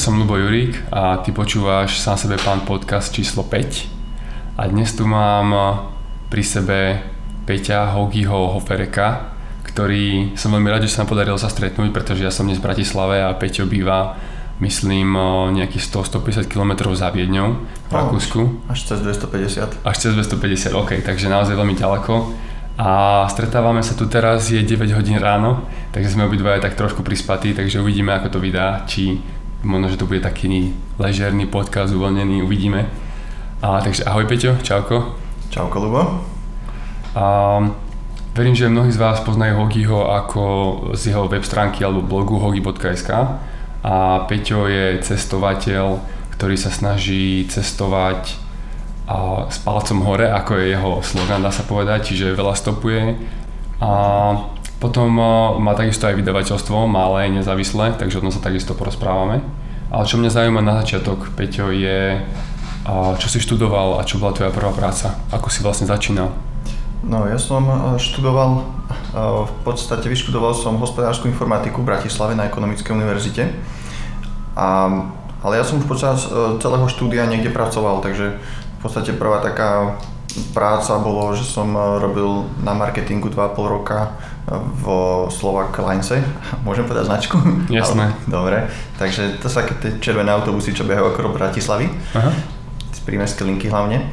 som Lubo Jurík a ty počúvaš sám sebe pán podcast číslo 5. A dnes tu mám pri sebe Peťa Hogiho Hofereka, ktorý som veľmi rád, že sa nám podarilo sa stretnúť, pretože ja som dnes v Bratislave a Peťo býva myslím nejakých 100-150 km za Viedňou v Rakúsku. Až cez 250. Až cez 250, ok, takže naozaj veľmi ďaleko. A stretávame sa tu teraz, je 9 hodín ráno, takže sme obidvaja tak trošku prispatí, takže uvidíme, ako to vydá, či možno, že to bude taký ležerný podcast, uvoľnený, uvidíme. A, takže ahoj Peťo, čauko. Čauko Lubo. A, verím, že mnohí z vás poznajú Hogiho ako z jeho web stránky alebo blogu hogi.sk a Peťo je cestovateľ, ktorý sa snaží cestovať a s palcom hore, ako je jeho slogan, dá sa povedať, čiže veľa stopuje. A potom má takisto aj vydavateľstvo, malé, nezávislé, takže o tom sa takisto porozprávame. Ale čo mňa zaujíma na začiatok, Peťo, je čo si študoval a čo bola tvoja prvá práca? Ako si vlastne začínal? No, ja som študoval, v podstate vyštudoval som hospodárskú informatiku v Bratislave na Ekonomickej univerzite. A, ale ja som už počas celého štúdia niekde pracoval, takže v podstate prvá taká práca bolo, že som e, robil na marketingu 2,5 roka e, vo Slovak Linese. Môžem povedať značku? Jasné. Dobre, takže to sú také tie červené autobusy, čo behajú okolo Bratislavy. Aha. Z prímeskej linky hlavne.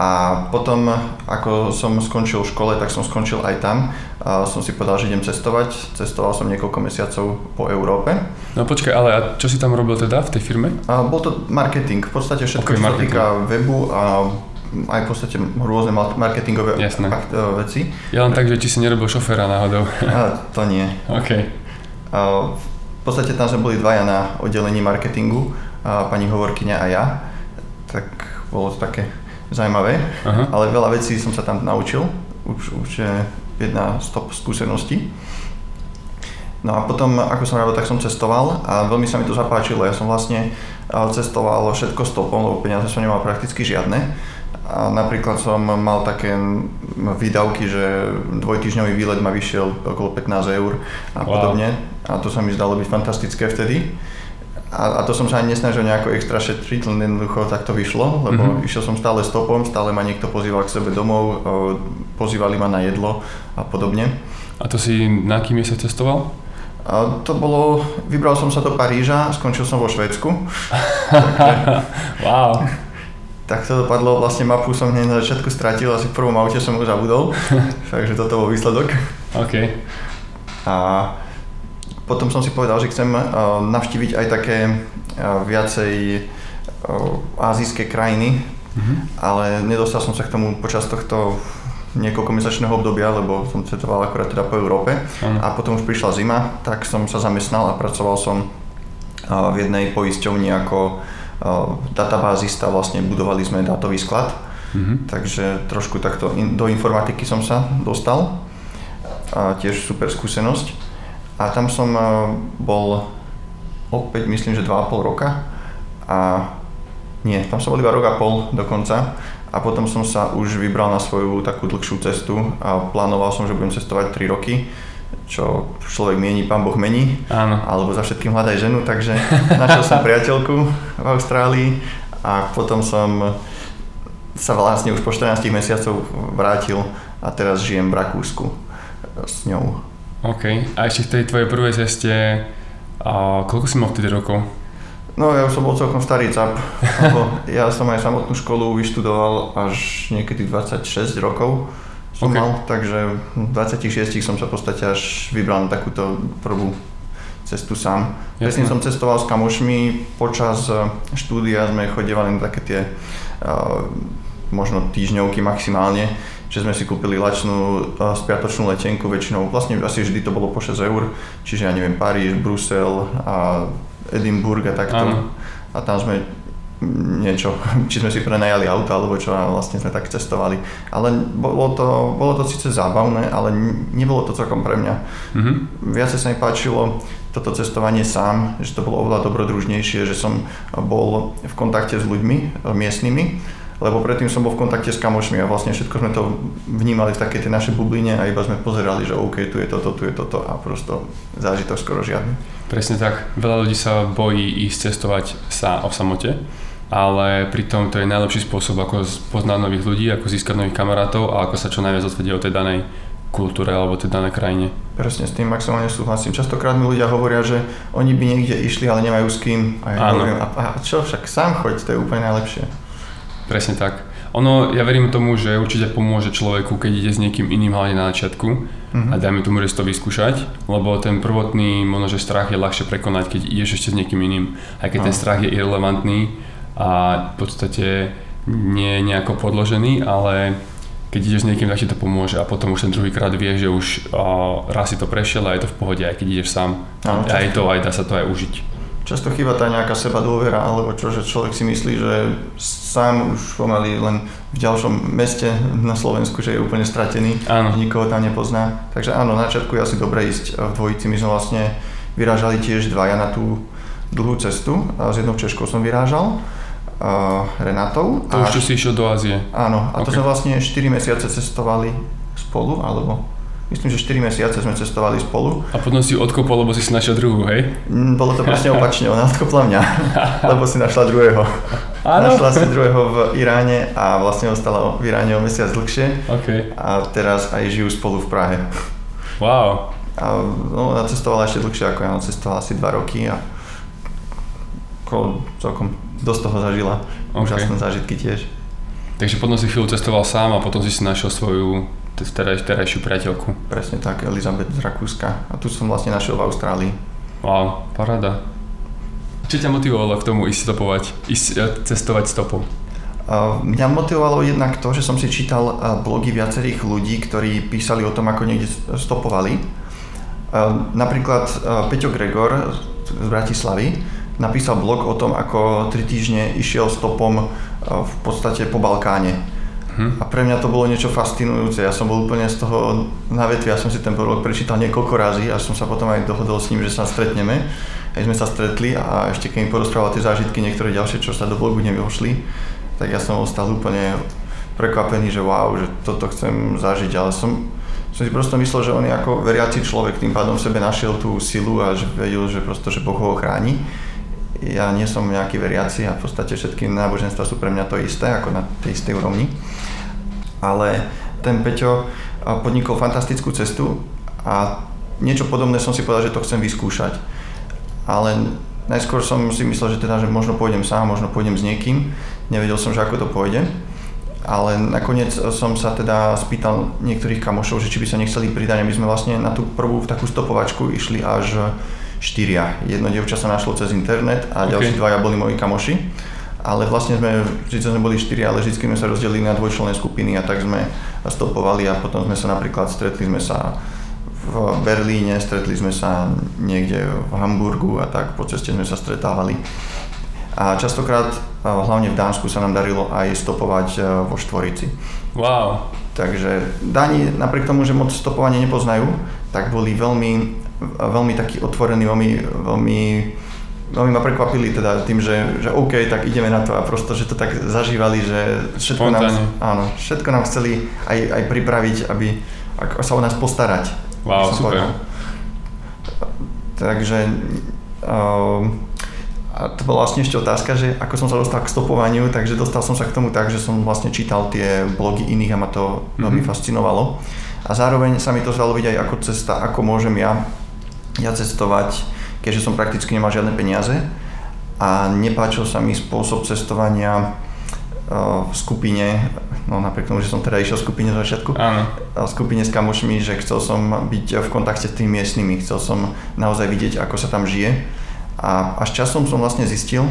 A potom, ako som skončil v škole, tak som skončil aj tam. A som si povedal, že idem cestovať. Cestoval som niekoľko mesiacov po Európe. No počkaj, ale a čo si tam robil teda v tej firme? A bol to marketing. V podstate všetko, okay, čo sa týka webu a aj v podstate rôzne marketingové Jasné. E, veci. Ja len tak, že ti si nerobil šoféra náhodou. A, to nie. OK. A, v podstate tam sme boli dvaja na oddelení marketingu, a pani hovorkyňa a ja. Tak bolo to také zaujímavé, Aha. ale veľa vecí som sa tam naučil, už, už je jedna z top skúseností. No a potom, ako som robil, tak som cestoval a veľmi sa mi to zapáčilo. Ja som vlastne cestoval všetko stopom, lebo peniaze som nemal prakticky žiadne. A napríklad som mal také výdavky, že dvojtyžňový výlet ma vyšiel okolo 15 eur a wow. podobne. A to sa mi zdalo byť fantastické vtedy. A, a to som sa ani nesnažil nejako extra šetriť, len jednoducho tak to vyšlo, lebo mm-hmm. išiel som stále stopom, stále ma niekto pozýval k sebe domov, pozývali ma na jedlo a podobne. A to si na aký mieste cestoval? A to bolo, vybral som sa do Paríža, skončil som vo Švédsku. wow. Tak to dopadlo, vlastne mapu som hneď na začiatku stratil, asi v prvom aute som ho zabudol, takže toto bol výsledok. OK. A potom som si povedal, že chcem eh, navštíviť aj také eh, viacej eh, azijské krajiny, mm-hmm. ale nedostal som sa k tomu počas tohto niekoľkomesačného obdobia, lebo som cestoval akorát teda po Európe mm. a potom už prišla zima, tak som sa zamestnal a pracoval som v jednej poisťovni ako databázista, vlastne budovali sme dátový sklad, mm-hmm. takže trošku takto in, do informatiky som sa dostal a tiež super skúsenosť. A tam som eh, bol opäť myslím, že 2,5 roka a nie, tam som bol iba rok a pol dokonca a potom som sa už vybral na svoju takú dlhšiu cestu a plánoval som, že budem cestovať 3 roky čo človek mieni, pán Boh mení, Áno. alebo za všetkým hľadaj ženu, takže našiel som priateľku v Austrálii a potom som sa vlastne už po 14 mesiacov vrátil a teraz žijem v Rakúsku s ňou. OK. A ešte v tej tvojej prvej ceste, a koľko si mal vtedy rokov? No ja už som bol celkom starý cap. ja som aj samotnú školu vyštudoval až niekedy 26 rokov som okay. mal, takže v 26 som sa v podstate až vybral na takúto prvú cestu sám. Presne som cestoval s kamošmi, počas e, štúdia sme chodevali na také tie uh, možno týždňovky maximálne že sme si kúpili lačnú spiatočnú letenku, väčšinou vlastne asi vždy to bolo po 6 eur, čiže ja neviem, Paríž, Brusel a Edinburgh a takto. Ano. A tam sme niečo, či sme si prenajali auto alebo čo vlastne sme tak cestovali. Ale bolo to, bolo to síce zábavné, ale nebolo to celkom pre mňa. Mm-hmm. Viacej sa mi páčilo toto cestovanie sám, že to bolo oveľa dobrodružnejšie, že som bol v kontakte s ľuďmi miestnymi lebo predtým som bol v kontakte s kamošmi a vlastne všetko sme to vnímali v takej tej našej bubline a iba sme pozerali, že OK, tu je toto, tu je toto a prosto zážitok skoro žiadny. Presne tak. Veľa ľudí sa bojí ísť cestovať sa o samote, ale pritom to je najlepší spôsob, ako poznať nových ľudí, ako získať nových kamarátov a ako sa čo najviac dozvedieť o tej danej kultúre alebo tej danej krajine. Presne, s tým maximálne súhlasím. Častokrát mi ľudia hovoria, že oni by niekde išli, ale nemajú s kým. A ja Áno. hovorím, a, a čo, však sám choď, to je úplne najlepšie. Presne tak. Ono, ja verím tomu, že určite pomôže človeku, keď ide s niekým iným hlavne na začiatku Mhm. a dajme tomu, že to vyskúšať, lebo ten prvotný možno, že strach je ľahšie prekonať, keď ideš ešte s niekým iným, aj keď ten Áno. strach je irrelevantný a v podstate nie je nejako podložený, ale keď ideš s niekým, tak ti to pomôže a potom už ten druhýkrát vieš, že už uh, raz si to prešiel a je to v pohode, aj keď ideš sám. Áno, aj to, aj dá sa to aj užiť. Často chýba tá nejaká seba dôvera, alebo čo, že človek si myslí, že sám už pomaly len v ďalšom meste na Slovensku, že je úplne stratený, Áno. nikoho tam nepozná. Takže áno, na začiatku je asi dobre ísť v dvojici. My sme vlastne vyrážali tiež dvaja na tú dlhú cestu. S jednou Češkou som vyrážal, a Renatou. To už čo si išiel do Ázie. Áno, a to Ok. sme vlastne 4 mesiace cestovali spolu, alebo myslím, že 4 mesiace sme cestovali spolu. A potom si odkopol, lebo si si našiel druhú, hej? Mm, Bolo to presne opačne, ona odkopla mňa, lebo si našla druhého. Áno. Našla si druhého v Iráne a vlastne ostala v Iráne o mesiac dlhšie OK. a teraz aj žijú spolu v Prahe. Wow. A no, ona cestovala ešte dlhšie ako ja, ona cestovala asi 2 roky a ko, celkom dosť toho zažila. Ok. Úžasné zážitky tiež. Takže potom si chvíľu cestoval sám a potom si si našiel svoju te- teraj, terajšiu priateľku. Presne tak, Elizabeth z Rakúska. A tu som vlastne našiel v Austrálii. Wow, paráda. Čo ťa motivovalo k tomu ísť stopovať, ísť e, cestovať stopou? Mňa motivovalo jednak to, že som si čítal a, blogy viacerých ľudí, ktorí písali o tom, ako niekde stopovali. A, Napríklad Peťo Gregor z Bratislavy napísal blog o tom, ako 3 týždne išiel stopom a, v podstate po Balkáne. Hm? A pre mňa to bolo niečo fascinujúce. Ja som bol úplne z toho na vetvi, ja som si ten blog prečítal niekoľko razy, až som sa potom aj dohodol s ním, že sa stretneme. Aj sme sa stretli a ešte keď mi porozprával tie zážitky, niektoré ďalšie, čo sa do blogu nevyšli, tak ja som ostal úplne prekvapený, že wow, že toto chcem zažiť, ale som, som si prosto myslel, že on je ako veriaci človek, tým pádom v sebe našiel tú silu a že vedel, že prosto, že Boh ho chráni. Ja nie som nejaký veriaci a v podstate všetky náboženstva sú pre mňa to isté, ako na tej istej úrovni. Ale ten Peťo podnikol fantastickú cestu a niečo podobné som si povedal, že to chcem vyskúšať. Ale najskôr som si myslel, že teda, že možno pôjdem sám, možno pôjdem s niekým. Nevedel som, že ako to pôjde. Ale nakoniec som sa teda spýtal niektorých kamošov, že či by sa nechceli pridať. A my sme vlastne na tú prvú takú stopovačku išli až štyria. Jedno dievča sa našlo cez internet a Ok. ďalší dvaja boli moji kamoši. Ale vlastne sme, síce sme boli štyri, ale vždy sme sa rozdelili na dvojčlenné skupiny a tak sme stopovali a potom sme sa napríklad stretli sme sa v Berlíne, stretli sme sa niekde v Hamburgu a tak po ceste sme sa stretávali. A častokrát, hlavne v Dánsku, sa nám darilo aj stopovať e, vo Štvorici. Wow. Takže Dáni, napriek tomu, že moc stopovanie nepoznajú, tak boli veľmi, veľmi takí otvorení, veľmi, veľmi, veľmi ma prekvapili teda tým, že, že OK, tak ideme na to a prosto, že to tak zažívali, že všetko nám, Spontánne. áno, všetko nám chceli aj, aj pripraviť, aby ako sa o nás postarať. Wow, super. povedal. Takže um, a to bola vlastne ešte otázka, že ako som sa dostal k stopovaniu, takže dostal som sa k tomu tak, že som vlastne čítal tie blogy iných a ma to veľmi Mhm. fascinovalo. A zároveň sa mi to zdalo byť aj ako cesta, ako môžem ja, ja cestovať, keďže som prakticky nemal žiadne peniaze a nepáčil sa mi spôsob cestovania uh, v skupine, no napriek tomu, že som teda išiel v skupine z začiatku, Áno. v skupine s kamošmi, že chcel som byť v kontakte s tými miestnymi, chcel som naozaj vidieť, ako sa tam žije. A až časom som vlastne zistil,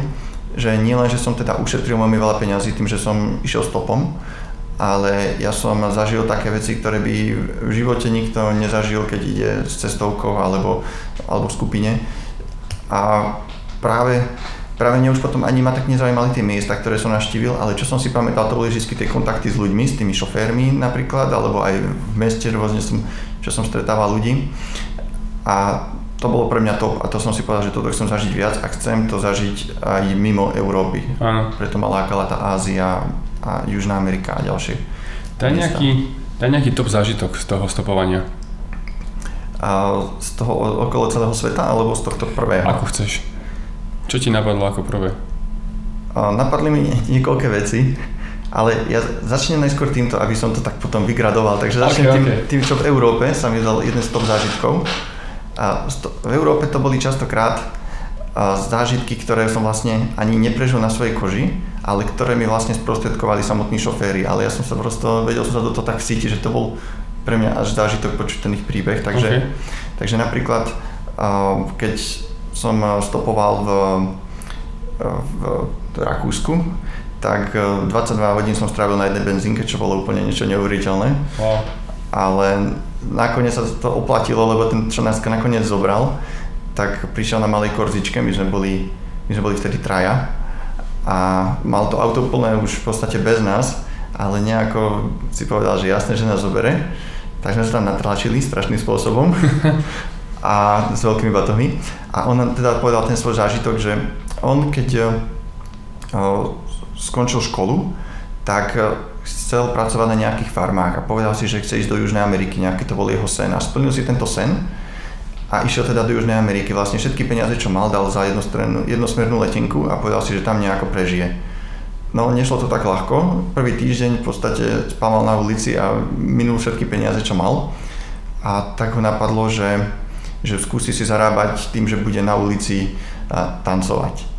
že nielen, že som teda ušetril veľmi veľa peňazí tým, že som išiel stopom, ale ja som zažil také veci, ktoré by v živote nikto nezažil, keď ide s cestovkou alebo, alebo v skupine. A práve, práve mňa už potom ani ma tak nezaujímali tie miesta, ktoré som navštívil, ale čo som si pamätal, to boli vždy tie kontakty s ľuďmi, s tými šoférmi napríklad, alebo aj v meste rôzne som, čo som stretával ľudí. A to bolo pre mňa top a to som si povedal, že toto chcem zažiť viac a chcem to zažiť aj mimo Európy. Áno. Preto ma lákala tá Ázia a Južná Amerika a ďalšie. Daj nejaký, daj nejaký top zážitok z toho stopovania. z toho okolo celého sveta alebo z tohto prvého? Ako chceš. Čo ti napadlo ako prvé? Napadli mi niekoľké veci, ale ja začnem najskôr týmto, aby som to tak potom vygradoval. Takže začnem okay, tým, okay. tým, čo v Európe sa mi dal jeden z top zážitkov. A v Európe to boli častokrát zážitky, ktoré som vlastne ani neprežil na svojej koži, ale ktoré mi vlastne sprostredkovali samotní šoféry. Ale ja som sa prosto, vedel som sa do toho tak cítiť, že to bol pre mňa až zážitok počuť ten ich príbeh. Takže, okay. takže napríklad, keď som stopoval v, v Rakúsku, tak 22 e, hodín som strávil na jednej benzínke, čo bolo úplne niečo neuveriteľné. Wow. Ale nakoniec sa to oplatilo, lebo ten, čo nás nakoniec zobral, tak prišiel na malej korzičke, my sme boli, my sme boli vtedy traja a mal to auto plné už v podstate bez nás, ale nejako si povedal, že jasné, že nás zobere. Tak sme sa tam natlačili strašným spôsobom a s veľkými batohmi. A on teda povedal ten svoj zážitok, že on keď e, skončil školu, tak e, chcel pracovať na nejakých farmách a povedal si, že chce ísť do Južnej Ameriky, nejaký to bol jeho sen a splnil si tento sen a išiel teda do Južnej Ameriky. Vlastne všetky peniaze, čo mal, dal za jednosmernú letenku a povedal si, že tam nejako prežije. No, nešlo to tak ľahko. Prvý týždeň v podstate spával na ulici a minul všetky peniaze, čo mal. A tak ho napadlo, že, že skúsi si zarábať tým, že bude na ulici tancovať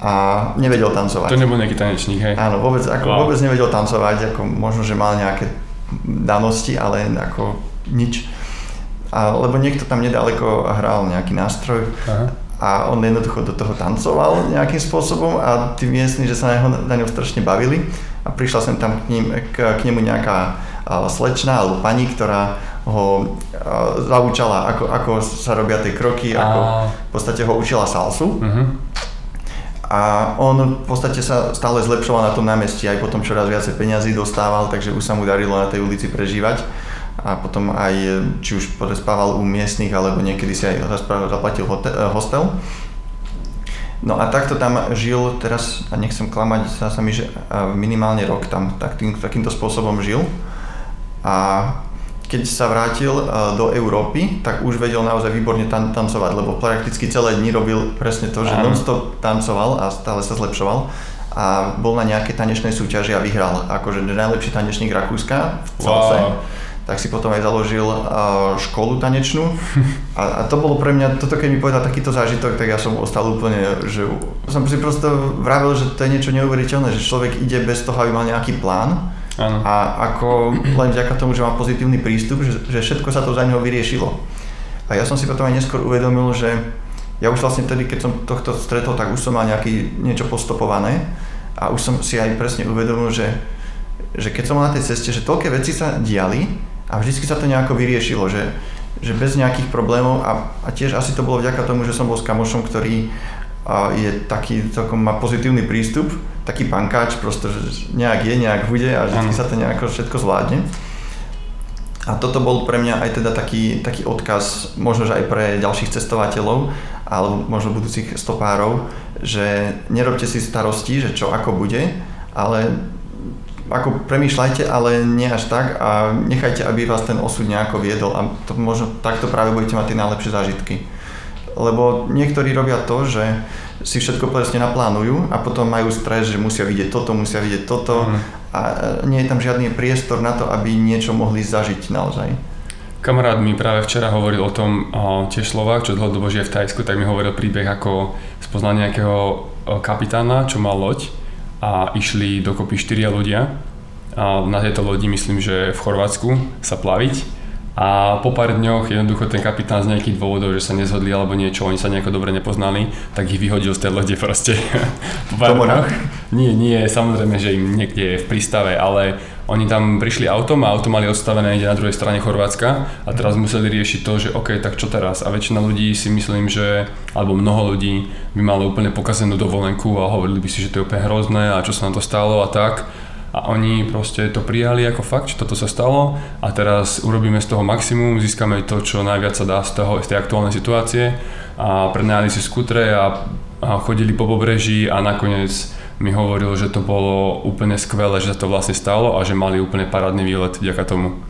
a nevedel tancovať. To nebol nejaký tanečník, hej? Áno, vôbec, ako, wow. vôbec nevedel tancovať, ako možno, že mal nejaké danosti, ale ako nič. A, lebo niekto tam nedaleko hral nejaký nástroj Aha. a on jednoducho do toho tancoval nejakým spôsobom a tí miestni, že sa na, neho, na ňom strašne bavili a prišla sem tam k, ním, k, k nemu nejaká slečna alebo pani, ktorá ho zaučala, ako, ako sa robia tie kroky, a... ako v podstate ho učila salsu. Uh-huh. A on v podstate sa stále zlepšoval na tom námestí, aj potom čoraz viacej peňazí dostával, takže už sa mu darilo na tej ulici prežívať. A potom aj, či už prespával u miestnych, alebo niekedy si aj zaplatil eh, hostel. No a takto tam žil, teraz, a nechcem klamať, sa mi, že minimálne rok tam tak, tým, takýmto spôsobom žil. A keď sa vrátil e, do Európy, tak už vedel naozaj výborne tan- tancovať, lebo prakticky celé dni robil presne to, že non-stop tancoval a stále sa zlepšoval a bol na nejaké tanečnej súťaži a vyhral akože najlepší tanečník Rakúska v celce. Wow. Tak si potom aj založil uh, školu tanečnú a, a to bolo pre mňa, toto keď mi povedal takýto zážitok, tak ja som ostal úplne, že som si prosto vravil, že to je niečo neuveriteľné, že človek ide bez toho, aby mal nejaký plán Ano. A ako len vďaka tomu, že má pozitívny prístup, že, že všetko sa to za neho vyriešilo. A ja som si potom aj neskôr uvedomil, že ja už vlastne tedy, keď som tohto stretol, tak už som mal nejaký, niečo postopované a už som si aj presne uvedomil, že, že keď som mal na tej ceste, že toľké veci sa diali a vždy sa to nejako vyriešilo, že, že bez nejakých problémov a, a tiež asi to bolo vďaka tomu, že som bol s kamošom, ktorý a je taký, má pozitívny prístup, taký pankáč, proste, že nejak je, nejak bude a vždy sa to nejako všetko zvládne. A toto bol pre mňa aj teda taký, taký odkaz, možno že aj pre ďalších cestovateľov, alebo možno budúcich stopárov, že nerobte si starosti, že čo ako bude, ale ako premýšľajte, ale nie až tak a nechajte, aby vás ten osud nejako viedol a to možno takto práve budete mať tie najlepšie zážitky lebo niektorí robia to, že si všetko presne naplánujú a potom majú stres, že musia vidieť toto, musia vidieť toto mm. a nie je tam žiadny priestor na to, aby niečo mohli zažiť naozaj. Kamarát mi práve včera hovoril o tom, o, tiež Slovák, čo dlhodobo žije v Tajsku, tak mi hovoril príbeh, ako spoznal nejakého kapitána, čo mal loď a išli dokopy štyria ľudia. A na tejto lodi myslím, že v Chorvátsku sa plaviť a po pár dňoch jednoducho ten kapitán z nejakých dôvodov, že sa nezhodli alebo niečo, oni sa nejako dobre nepoznali, tak ich vyhodil z tej lode proste. po pár dňoch. Nie, nie, samozrejme, že im niekde je v prístave, ale oni tam prišli autom a auto mali odstavené niekde na druhej strane Chorvátska a teraz museli riešiť to, že OK, tak čo teraz? A väčšina ľudí si myslím, že, alebo mnoho ľudí by malo úplne pokazenú dovolenku a hovorili by si, že to je úplne hrozné a čo sa nám to stalo a tak a oni proste to prijali ako fakt, že toto sa stalo a teraz urobíme z toho maximum, získame to, čo najviac sa dá z, toho, z tej aktuálnej situácie a prenajali si skutre a, a chodili po pobreží a nakoniec mi hovoril, že to bolo úplne skvelé, že sa to vlastne stalo a že mali úplne parádny výlet vďaka tomu.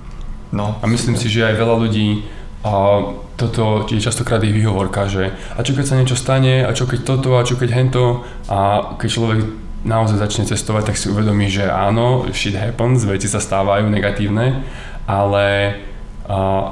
No, a myslím si, že aj veľa ľudí A toto je častokrát ich výhovorka, že a čo keď sa niečo stane, a čo keď toto, a čo keď hento. A keď človek naozaj začne cestovať, tak si uvedomí, že áno, shit happens, veci sa stávajú negatívne, ale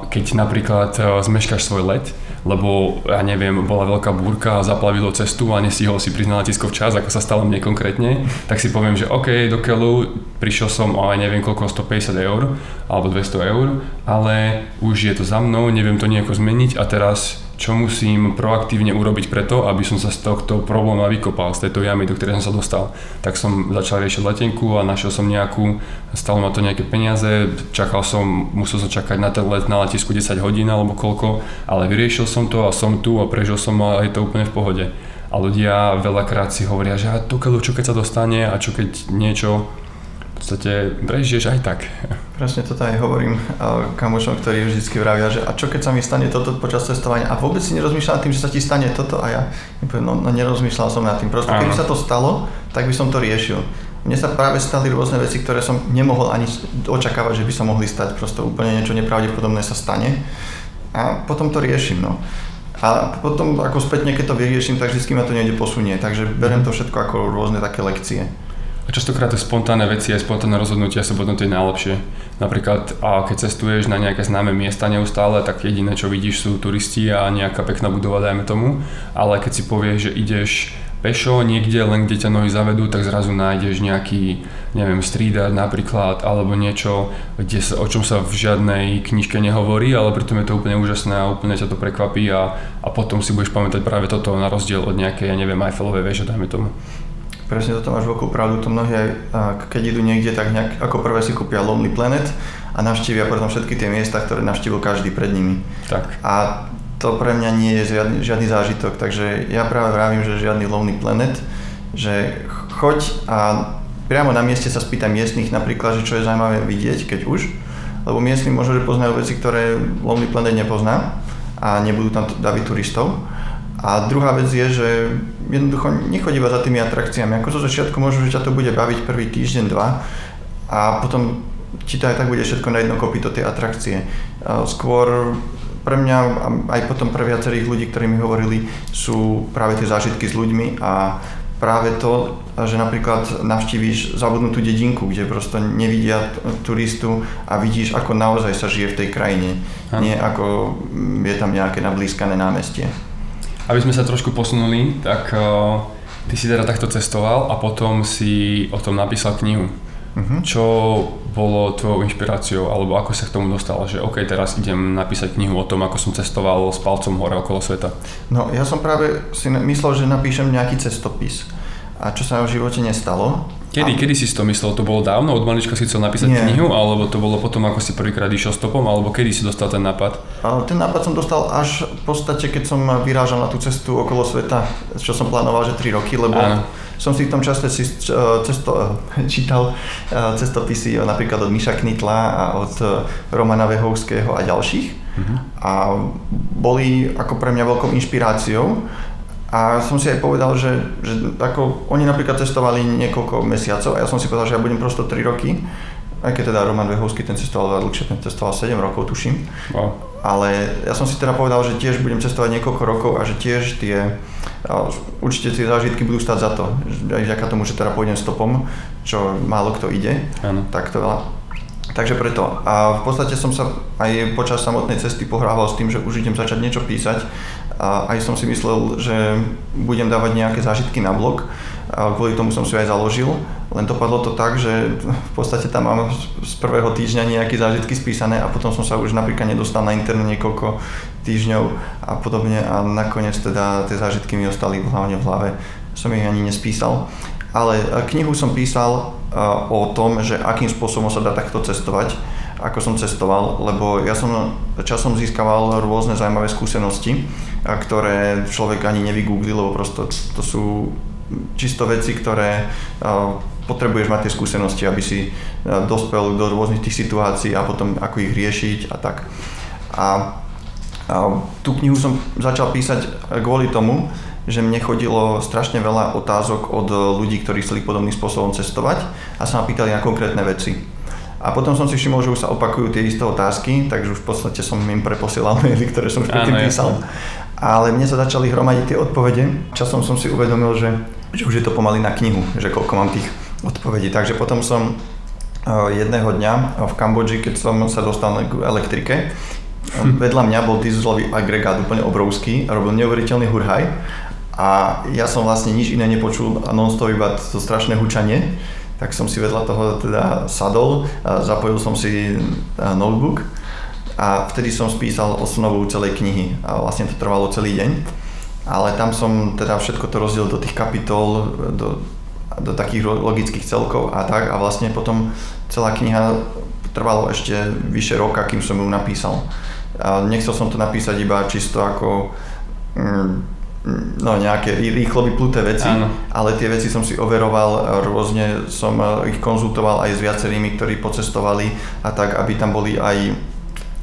keď napríklad e, zmeškáš svoj let, lebo ja neviem, bola veľká búrka zaplavilo cestu a nestihol si na letisko včas, ako sa stalo mne konkrétne, tak si poviem, že OK, do Kelu prišiel som o aj neviem koľko, 150 eur alebo 200 eur, ale už je to za mnou, neviem to nejako zmeniť a teraz čo musím proaktívne urobiť preto, aby som sa z tohto probléma vykopal, z tejto jamy, do ktorej som sa dostal. Tak som začal riešiť letenku a našiel som nejakú, stalo ma to nejaké peniaze, čakal som, musel som čakať na ten let na letisku 10 hodín alebo koľko, ale vyriešil som to a som tu a prežil som a je to úplne v pohode. A ľudia veľakrát si hovoria, že a to čo keď sa dostane a čo keď niečo podstate prežiješ aj tak. Presne toto aj hovorím kamošom, ktorí vždy vravia, že a čo keď sa mi stane toto počas cestovania a vôbec si nerozmýšľam nad tým, že sa ti stane toto a ja poviem, no, no nerozmýšľal som nad tým. Proste keby sa to stalo, tak by som to riešil. Mne sa práve stali rôzne veci, ktoré som nemohol ani očakávať, že by sa mohli stať. Proste úplne niečo nepravdepodobné sa stane a potom to riešim. No. A potom ako spätne, keď to vyrieším, tak vždy ma to niekde posunie. Takže berem to všetko ako rôzne také lekcie. A častokrát tie spontánne veci aj spontánne rozhodnutia sú potom tie najlepšie. Napríklad, a keď cestuješ na nejaké známe miesta neustále, tak jediné, čo vidíš, sú turisti a nejaká pekná budova, dajme tomu. Ale keď si povieš, že ideš pešo niekde, len kde ťa nohy zavedú, tak zrazu nájdeš nejaký, neviem, street napríklad, alebo niečo, kde sa, o čom sa v žiadnej knižke nehovorí, ale pritom je to úplne úžasné a úplne ťa to prekvapí a, a potom si budeš pamätať práve toto na rozdiel od nejakej, ja neviem, Eiffelovej veže, dajme tomu. Presne toto máš veľkú pravdu, to mnohí aj keď idú niekde, tak nejak, ako prvé si kúpia Lonely Planet a navštívia potom všetky tie miesta, ktoré navštívil každý pred nimi. Tak. A to pre mňa nie je žiadny, žiadny zážitok, takže ja práve vravím, že žiadny Lonely Planet, že choď a priamo na mieste sa spýtam miestnych napríklad, že čo je zaujímavé vidieť, keď už, lebo miestni možno, že poznajú veci, ktoré Lonely Planet nepozná a nebudú tam daviť turistov. A druhá vec je, že jednoducho nechodí iba za tými atrakciami. Ako zo začiatku možno, že ťa to bude baviť prvý týždeň, dva a potom ti to aj tak bude všetko na jedno kopito tie atrakcie. Skôr pre mňa, aj potom pre viacerých ľudí, ktorí mi hovorili, sú práve tie zážitky s ľuďmi a práve to, že napríklad navštívíš zabudnutú dedinku, kde prosto nevidia turistu a vidíš, ako naozaj sa žije v tej krajine. Ano. Nie ako je tam nejaké nablískané námestie. Aby sme sa trošku posunuli, tak uh, ty si teda takto cestoval a potom si o tom napísal knihu. Uh-huh. Čo bolo tvojou inšpiráciou, alebo ako sa k tomu dostal, že OK, teraz idem napísať knihu o tom, ako som cestoval s palcom hore okolo sveta? No, ja som práve si myslel, že napíšem nejaký cestopis. A čo sa v živote nestalo, Kedy, a... kedy si to myslel? To bolo dávno? Od malička si chcel napísať Nie. knihu? Alebo to bolo potom, ako si prvýkrát išiel stopom? Alebo kedy si dostal ten nápad? Ten nápad som dostal až v podstate, keď som vyrážal na tú cestu okolo sveta, čo som plánoval, že 3 roky, lebo Áno. som si v tom čase si cesto, čítal cestopisy napríklad od Miša Knitla a od Romana Vehovského a ďalších. Uh-huh. A boli ako pre mňa veľkou inšpiráciou a som si aj povedal, že, že ako oni napríklad cestovali niekoľko mesiacov a ja som si povedal, že ja budem prosto 3 roky, aj keď teda Roman Vehovský ten cestoval dlhšie, ten cestoval 7 rokov, tuším. Wow. Ale ja som si teda povedal, že tiež budem cestovať niekoľko rokov a že tiež tie, určite tie zážitky budú stať za to. Aj vďaka tomu, že teda pôjdem stopom, čo málo kto ide, ano. tak to veľa. Takže preto. A v podstate som sa aj počas samotnej cesty pohrával s tým, že už idem začať niečo písať a aj som si myslel, že budem dávať nejaké zážitky na blog. A kvôli tomu som si aj založil, len to padlo to tak, že v podstate tam mám z prvého týždňa nejaké zážitky spísané a potom som sa už napríklad nedostal na internet niekoľko týždňov a podobne a nakoniec teda tie zážitky mi ostali hlavne v hlave. Som ich ani nespísal. Ale knihu som písal o tom, že akým spôsobom sa dá takto cestovať ako som cestoval, lebo ja som časom získaval rôzne zaujímavé skúsenosti, ktoré človek ani nevygooglil, lebo prosto to sú čisto veci, ktoré potrebuješ mať tie skúsenosti, aby si dospel do rôznych tých situácií a potom ako ich riešiť a tak. A, a tú knihu som začal písať kvôli tomu, že mne chodilo strašne veľa otázok od ľudí, ktorí chceli podobným spôsobom cestovať a sa ma pýtali na konkrétne veci. A potom som si všimol, že už sa opakujú tie isté otázky, takže už v podstate som im preposielal maily, ktoré som už predtým písal. Ale mne sa začali hromadiť tie odpovede. Časom som si uvedomil, že, že už je to pomaly na knihu, že koľko mám tých odpovedí. Takže potom som eh, jedného dňa v Kambodži, keď som sa dostal k elektrike, hm. vedľa mňa bol dieselový agregát úplne obrovský a robil neuveriteľný hurhaj. A ja som vlastne nič iné nepočul a non-stop iba to strašné hučanie tak som si vedľa toho teda sadol, a zapojil som si notebook a vtedy som spísal osnovu celej knihy a vlastne to trvalo celý deň. Ale tam som teda všetko to rozdiel do tých kapitol, do, do takých logických celkov a tak a vlastne potom celá kniha trvalo ešte vyše roka, kým som ju napísal. A nechcel som to napísať iba čisto ako mm, no, nejaké rýchlo vypluté veci, Áno. ale tie veci som si overoval, rôzne som eh, ich konzultoval aj s viacerými, ktorí pocestovali a tak, aby tam boli aj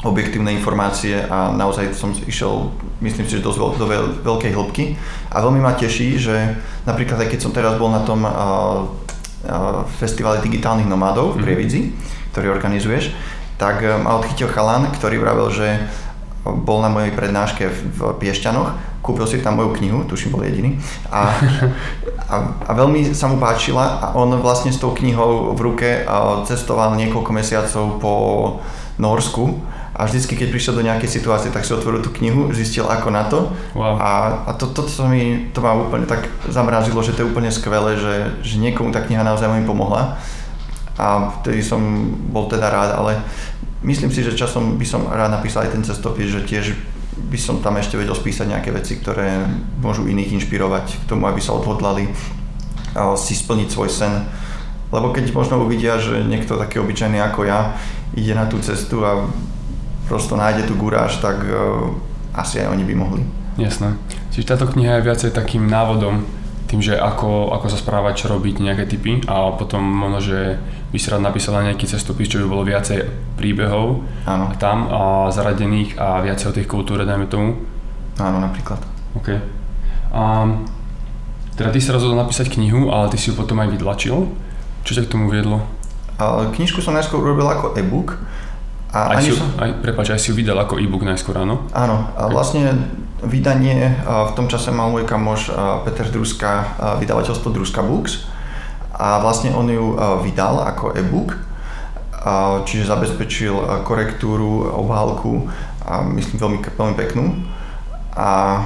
objektívne informácie a naozaj som išiel, myslím si, že dosť do veľkej hĺbky. A veľmi ma teší, že napríklad aj keď som teraz bol na tom uh, uh, festivale digitálnych nomádov v mhm. Prievidzi, mm-hmm. ktorý organizuješ, tak ma odchytil chalan, ktorý vravel, že bol na mojej prednáške v Piešťanoch, kúpil si tam moju knihu, tuším bol jediný, a, a, a veľmi sa mu páčila a on vlastne s tou knihou v ruke cestoval niekoľko mesiacov po Norsku a vždycky, keď prišiel do nejakej situácie, tak si otvoril tú knihu, zistil ako na to wow. a, a to, to, to, mi, to ma úplne tak zamrazilo, že to je úplne skvelé, že, že niekomu tá kniha naozaj mi pomohla a vtedy som bol teda rád, ale myslím si, že časom by som rád napísal aj ten cestopis, že tiež by som tam ešte vedel spísať nejaké veci, ktoré môžu iných inšpirovať k tomu, aby sa odhodlali si splniť svoj sen. Lebo keď možno uvidia, že niekto taký obyčajný ako ja ide na tú cestu a prosto nájde tú guráž, tak uh, asi aj oni by mohli. Jasné. Čiže táto kniha je viacej takým návodom, tým, že ako, ako sa správať, čo robiť, nejaké typy a potom možno, že by si rád napísala nejaký cestopis, čo by bolo viacej príbehov Áno. tam a zaradených a viacej o tej kultúre, dajme tomu. Áno, napríklad. OK. A, teda ty si rozhodol napísať knihu, ale ty si ju potom aj vydlačil. Čo ťa k tomu viedlo? A, knižku som najskôr urobil ako e-book. A aj, si, som... aj, prepáč, aj si ju vydal ako e-book najskôr, áno? Áno, a vlastne vydanie v tom čase mal môj kamoš Peter Druska, vydavateľstvo Druska Books a vlastne on ju vydal ako e-book, čiže zabezpečil korektúru, obálku myslím veľmi, veľmi peknú. A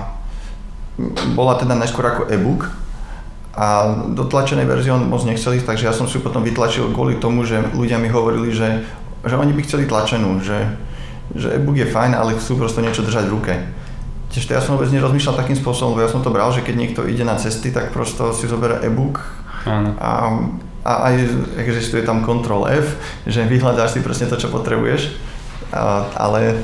bola teda najskôr ako e-book a do tlačenej verzie on moc nechceli, takže ja som si ju potom vytlačil kvôli tomu, že ľudia mi hovorili, že, že oni by chceli tlačenú, že, že e-book je fajn, ale chcú proste niečo držať v ruke. Tiež to ja som vôbec nerozmýšľal takým spôsobom, lebo ja som to bral, že keď niekto ide na cesty, tak prosto si zoberie e-book Áno. a, a aj existuje tam Ctrl F, že vyhľadáš si presne to, čo potrebuješ, a, ale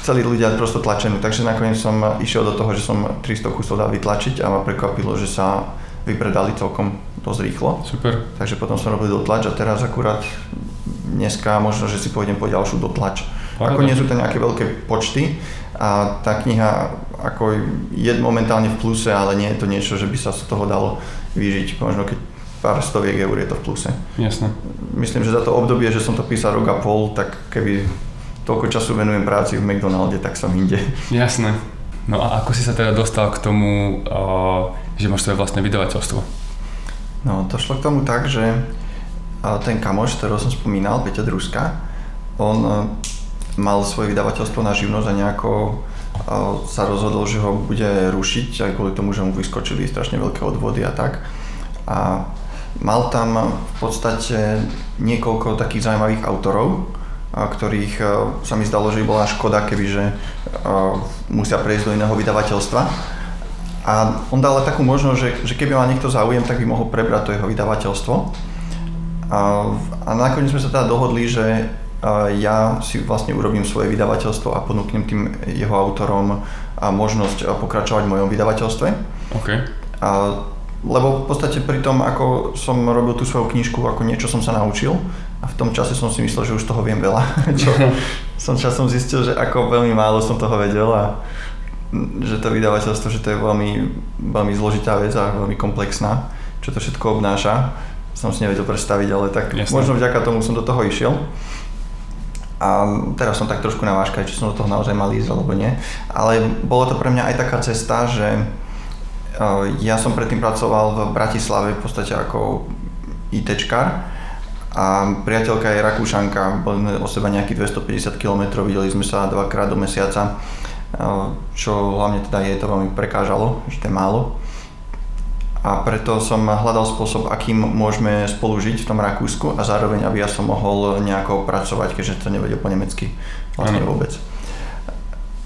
chceli ľudia prosto tlačenú, takže nakoniec som išiel do toho, že som 300 kusov dal vytlačiť a ma prekvapilo, že sa vypredali celkom dosť rýchlo. Super. Takže potom som robil dotlač a teraz akurát dneska možno, že si pôjdem po ďalšiu dotlač. Ako nie sú to nejaké veľké počty, a tá kniha ako je momentálne v pluse, ale nie je to niečo, že by sa z toho dalo vyžiť. Možno keď pár stoviek eur je to v pluse. Jasné. Myslím, že za to obdobie, že som to písal rok a pol, tak keby toľko času venujem práci v McDonalde, tak som inde. Jasné. No a ako si sa teda dostal k tomu, že máš svoje vlastné vydavateľstvo? No, to šlo k tomu tak, že ten kamoš, ktorého som spomínal, Peťa Druska, on mal svoje vydavateľstvo na živnosť a nejako sa rozhodol, že ho bude rušiť aj kvôli tomu, že mu vyskočili strašne veľké odvody a tak. A mal tam v podstate niekoľko takých zaujímavých autorov, ktorých sa mi zdalo, že by bola škoda, kebyže musia prejsť do iného vydavateľstva. A on dal takú možnosť, že, že keby mal niekto záujem, tak by mohol prebrať to jeho vydavateľstvo. A, a nakoniec sme sa teda dohodli, že ja si vlastne urobím svoje vydavateľstvo a ponúknem tým jeho autorom možnosť pokračovať v mojom vydavateľstve. Okay. A, lebo v podstate pri tom, ako som robil tú svoju knižku, ako niečo som sa naučil a v tom čase som si myslel, že už toho viem veľa, čo som časom zistil, že ako veľmi málo som toho vedel a že to vydavateľstvo, že to je veľmi, veľmi zložitá vec a veľmi komplexná, čo to všetko obnáša som si nevedel predstaviť, ale tak Jasne. možno vďaka tomu som do toho išiel. A teraz som tak trošku na váškach, či som do toho naozaj mal ísť alebo nie. Ale bolo to pre mňa aj taká cesta, že uh, ja som predtým pracoval v Bratislave v podstate ako ITčkar a priateľka je Rakúšanka, boli sme o seba nejakých 250 km, videli sme sa dvakrát do mesiaca, uh, čo hlavne teda je to veľmi prekážalo, že to je málo a preto som hľadal spôsob, akým môžeme spolu žiť v tom Rakúsku a zároveň, aby ja som mohol nejako pracovať, keďže to nevedel po nemecky vlastne vôbec.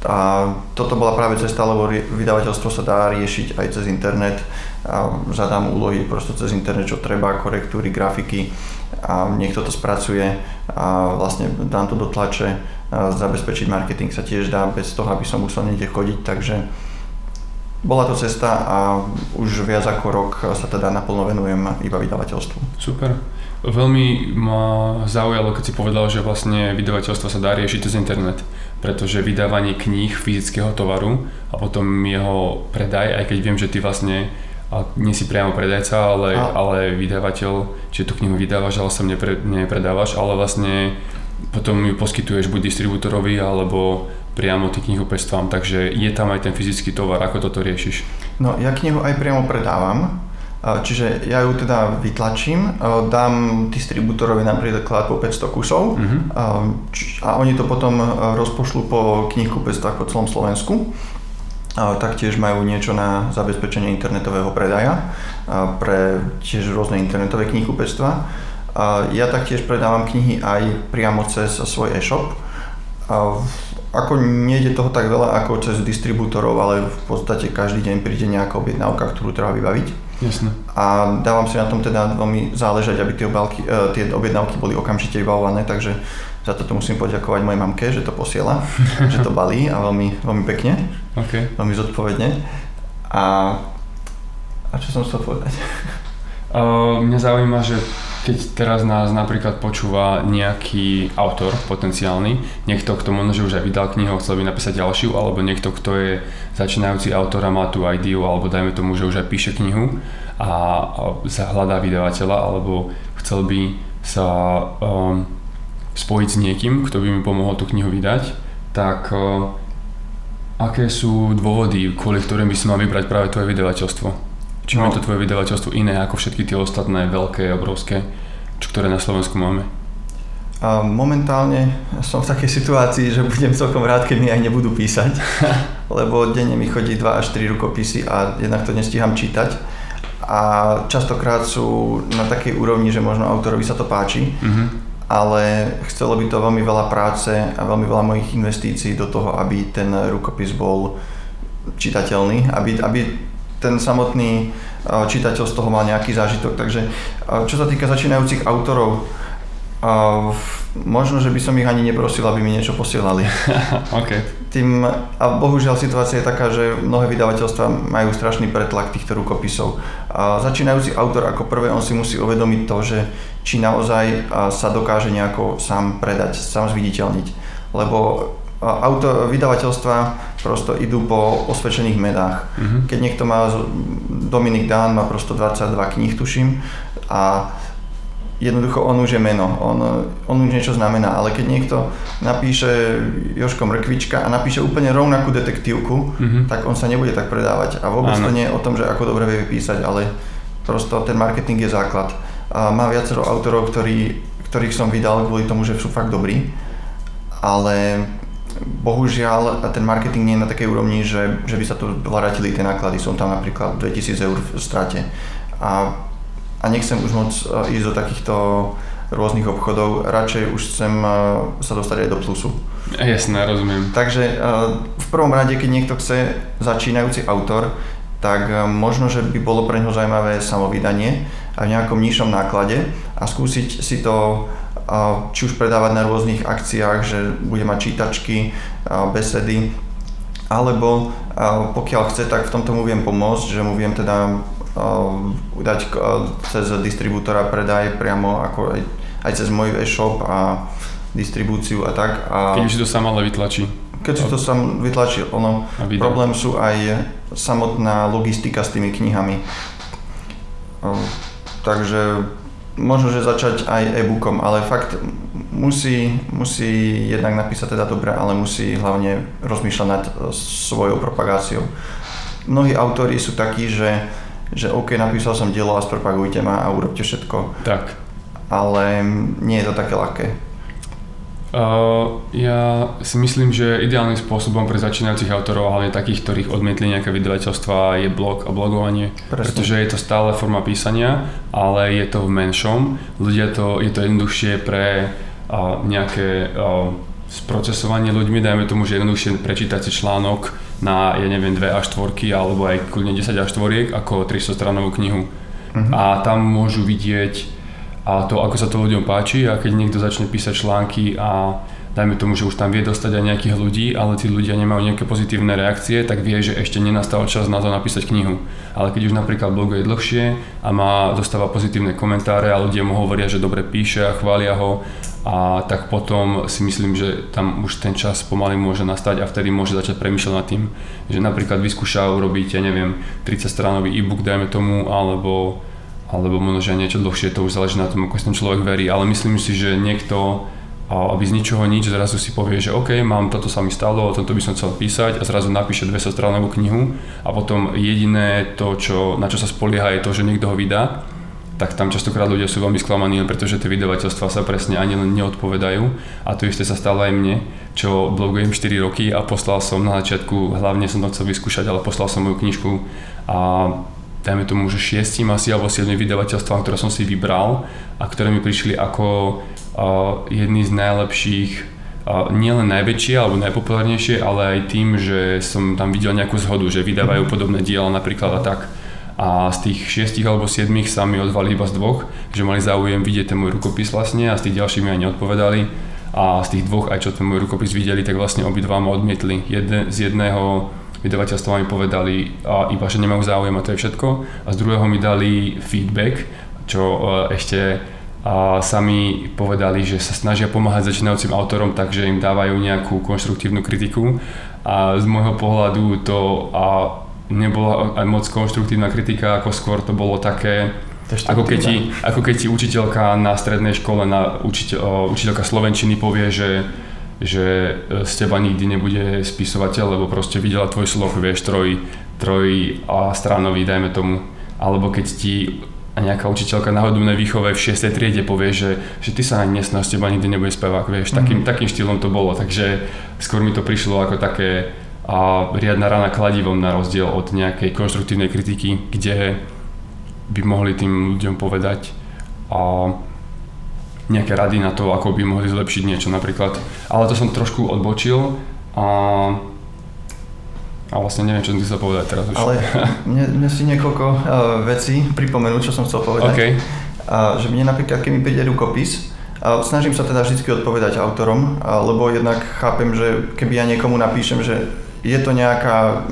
A toto bola práve cesta, lebo vydavateľstvo sa dá riešiť aj cez internet. A zadám úlohy prosto cez internet, čo treba, korektúry, grafiky a niekto to spracuje a vlastne dám to do tlače. A zabezpečiť marketing sa tiež dá bez toho, aby som musel niekde chodiť, takže bola to cesta a už viac ako rok sa teda naplno venujem iba vydavateľstvu. Super. Veľmi ma zaujalo, keď si povedal, že vlastne vydavateľstvo sa dá riešiť cez internet, pretože vydávanie kníh fyzického tovaru a potom jeho predaj, aj keď viem, že ty vlastne a nie si priamo predajca, ale, a... ale vydavateľ, či tú knihu vydávaš, ale sa nepre, nepredávaš, ale vlastne potom ju poskytuješ buď distribútorovi, alebo priamo tým knihupectvám, takže je tam aj ten fyzický tovar, ako toto riešiš? No ja knihu aj priamo predávam, čiže ja ju teda vytlačím, dám distribútorovi napríklad po 500 kusov uh-huh. a oni to potom rozpošlú po knihkupectvách po celom Slovensku. Taktiež majú niečo na zabezpečenie internetového predaja pre tiež rôzne internetové knihkupectvá. Ja taktiež predávam knihy aj priamo cez svoj e-shop. Ako nejde toho tak veľa ako cez distribútorov, ale v podstate každý deň príde nejaká objednávka, ktorú treba vybaviť. Jasne. A dávam si na tom teda veľmi záležať, aby tie, obálky, uh, tie objednávky boli okamžite vybavované, takže za toto musím poďakovať mojej mamke, že to posiela, že to balí a veľmi, veľmi pekne, okay. veľmi zodpovedne. A, a čo som chcel povedať? Uh, mňa zaujíma, že keď teraz nás napríklad počúva nejaký autor potenciálny, niekto, kto možno, že už aj vydal knihu, chcel by napísať ďalšiu, alebo niekto, kto je začínajúci autor a má tú ideu, alebo dajme tomu, že už aj píše knihu a, sa hľadá vydavateľa, alebo chcel by sa um, spojiť s niekým, kto by mi pomohol tú knihu vydať, tak uh, aké sú dôvody, kvôli ktorým by si mal vybrať práve tvoje vydavateľstvo? Čím no. je to tvoje vydavateľstvo iné ako všetky tie ostatné veľké, obrovské, čo, ktoré na Slovensku máme? A momentálne som v takej situácii, že budem celkom rád, keď mi aj nebudú písať, lebo denne mi chodí 2 až 3 rukopisy a jednak to nestíham čítať. A častokrát sú na takej úrovni, že možno autorovi sa to páči, mm-hmm. ale chcelo by to veľmi veľa práce a veľmi veľa mojich investícií do toho, aby ten rukopis bol čitateľný, aby, aby ten samotný eh, čitateľ z toho mal nejaký zážitok. Takže eh, čo sa týka začínajúcich autorov, eh, možno, že by som ich ani neprosil, aby mi niečo posielali. okay. Tým, a bohužiaľ situácia je taká, že mnohé vydavateľstva majú strašný pretlak týchto rukopisov. A začínajúci autor ako prvé, on si musí uvedomiť to, že či naozaj sa dokáže nejako sám predať, sám zviditeľniť. Lebo auto, vydavateľstva prosto idú po osvedčených medách. Uh-huh. Keď niekto má, Dominik Dán má prosto 22 kníh, tuším, a jednoducho on už je meno, on, on už niečo znamená, ale keď niekto napíše Joško Mrkvička a napíše úplne rovnakú detektívku, uh-huh. tak on sa nebude tak predávať. A vôbec ano. to nie je o tom, že ako dobre vie vypísať, ale prosto ten marketing je základ. A má viacero autorov, ktorí, ktorých som vydal kvôli tomu, že sú fakt dobrí, ale bohužiaľ ten marketing nie je na takej úrovni, že, že by sa tu vrátili tie náklady. Som tam napríklad 2000 eur v strate. A, a nechcem už moc e, ísť do takýchto rôznych obchodov, radšej už chcem e, sa dostať aj do plusu. Jasné, rozumiem. Takže e, v prvom rade, keď niekto chce začínajúci autor, tak možno, že by bolo pre neho zaujímavé samovydanie a v nejakom nižšom náklade a skúsiť si to či už predávať na rôznych akciách, že bude mať čítačky, besedy, alebo pokiaľ chce, tak v tomto mu viem pomôcť, že mu viem teda dať cez distribútora predaj priamo ako aj, aj cez môj e-shop a distribúciu a tak. A keď už si to sám ale vytlačí. Keď si to sám vytlačí, ono, problém sú aj samotná logistika s tými knihami. Takže možno, že začať aj e-bookom, ale fakt musí, musí jednak napísať teda dobre, ale musí hlavne rozmýšľať nad svojou propagáciou. Mnohí autori sú takí, že, že OK, napísal som dielo a spropagujte ma a urobte všetko. Tak. Ale nie je to také ľahké. Uh, ja si myslím, že ideálnym spôsobom pre začínajúcich autorov, hlavne takých, ktorých odmietli nejaké vydavateľstva, je blog a blogovanie. Presne. Pretože je to stále forma písania, ale je to v menšom. Ľudia to, je to jednoduchšie pre uh, nejaké uh, sprocesovanie ľuďmi, dajme tomu, že jednoduchšie prečítať si článok na, ja neviem, 2 až 4 alebo aj kľudne 10 až 4 ako 300 stranovú knihu. Uh-huh. A tam môžu vidieť a to, ako sa to ľuďom páči a keď niekto začne písať články a dajme tomu, že už tam vie dostať aj nejakých ľudí, ale tí ľudia nemajú nejaké pozitívne reakcie, tak vie, že ešte nenastal čas na to napísať knihu. Ale keď už napríklad bloguje dlhšie a má, dostáva pozitívne komentáre a ľudia mu hovoria, že dobre píše a chvália ho, a tak potom si myslím, že tam už ten čas pomaly môže nastať a vtedy môže začať premýšľať nad tým, že napríklad vyskúša urobiť, ja neviem, 30 stránový e-book, dajme tomu, alebo alebo možno, že niečo dlhšie, to už záleží na tom, ako ten človek verí, ale myslím si, že niekto aby z ničoho nič zrazu si povie, že OK, mám toto sa mi stalo, o tomto by som chcel písať a zrazu napíše 200 stránovú knihu a potom jediné to, čo, na čo sa spolieha je to, že niekto ho vydá, tak tam častokrát ľudia sú veľmi sklamaní, pretože tie vydavateľstva sa presne ani len neodpovedajú. A to isté sa stalo aj mne, čo blogujem 4 roky a poslal som na začiatku, hlavne som to chcel vyskúšať, ale poslal som moju knižku a dajme tomu, že šiestim asi alebo siedmým vydavateľstvám, ktoré som si vybral a ktoré mi prišli ako uh, jedný z najlepších uh, nielen najväčšie alebo najpopulárnejšie, ale aj tým, že som tam videl nejakú zhodu, že vydávajú podobné diela napríklad a tak. A z tých šiestich alebo siedmých sa mi ozvali iba z dvoch, že mali záujem vidieť ten môj rukopis vlastne a z tých ďalších mi aj neodpovedali. A z tých dvoch, aj čo ten môj rukopis videli, tak vlastne obidva ma odmietli. Jedne, z jedného vydavateľstva mi povedali a iba, že nemajú záujem a to je všetko. A z druhého mi dali feedback, čo e, ešte a sami povedali, že sa snažia pomáhať začínajúcim autorom, takže im dávajú nejakú konštruktívnu kritiku. A z môjho pohľadu to a nebola aj moc konštruktívna kritika, ako skôr to bolo také, ako keď, ti, ako keď ti učiteľka na strednej škole, na učiteľ, učiteľka slovenčiny povie, že že e, z teba nikdy nebude spisovateľ, lebo proste videla tvoj sloh, vieš, troj, troj a stranový, dajme tomu. Alebo keď ti nejaká učiteľka na hodobnej výchove v 6. triede povie, že, že ty sa ani nesnáš, z teba nikdy nebude spevák, vieš, mm-hmm. takým, takým štýlom to bolo, takže skôr mi to prišlo ako také a riadna rana kladivom na rozdiel od nejakej konštruktívnej kritiky, kde by mohli tým ľuďom povedať a nejaké rady na to, ako by mohli zlepšiť niečo napríklad. Ale to som trošku odbočil a, a vlastne neviem, čo som chcel povedať teraz už. Ale mne, mne si niekoľko uh, vecí pripomenul, čo som chcel povedať. Okay. Uh, že mne napríklad, keď mi príde rukopis, uh, snažím sa teda vždy odpovedať autorom, uh, lebo jednak chápem, že keby ja niekomu napíšem, že je to nejaká,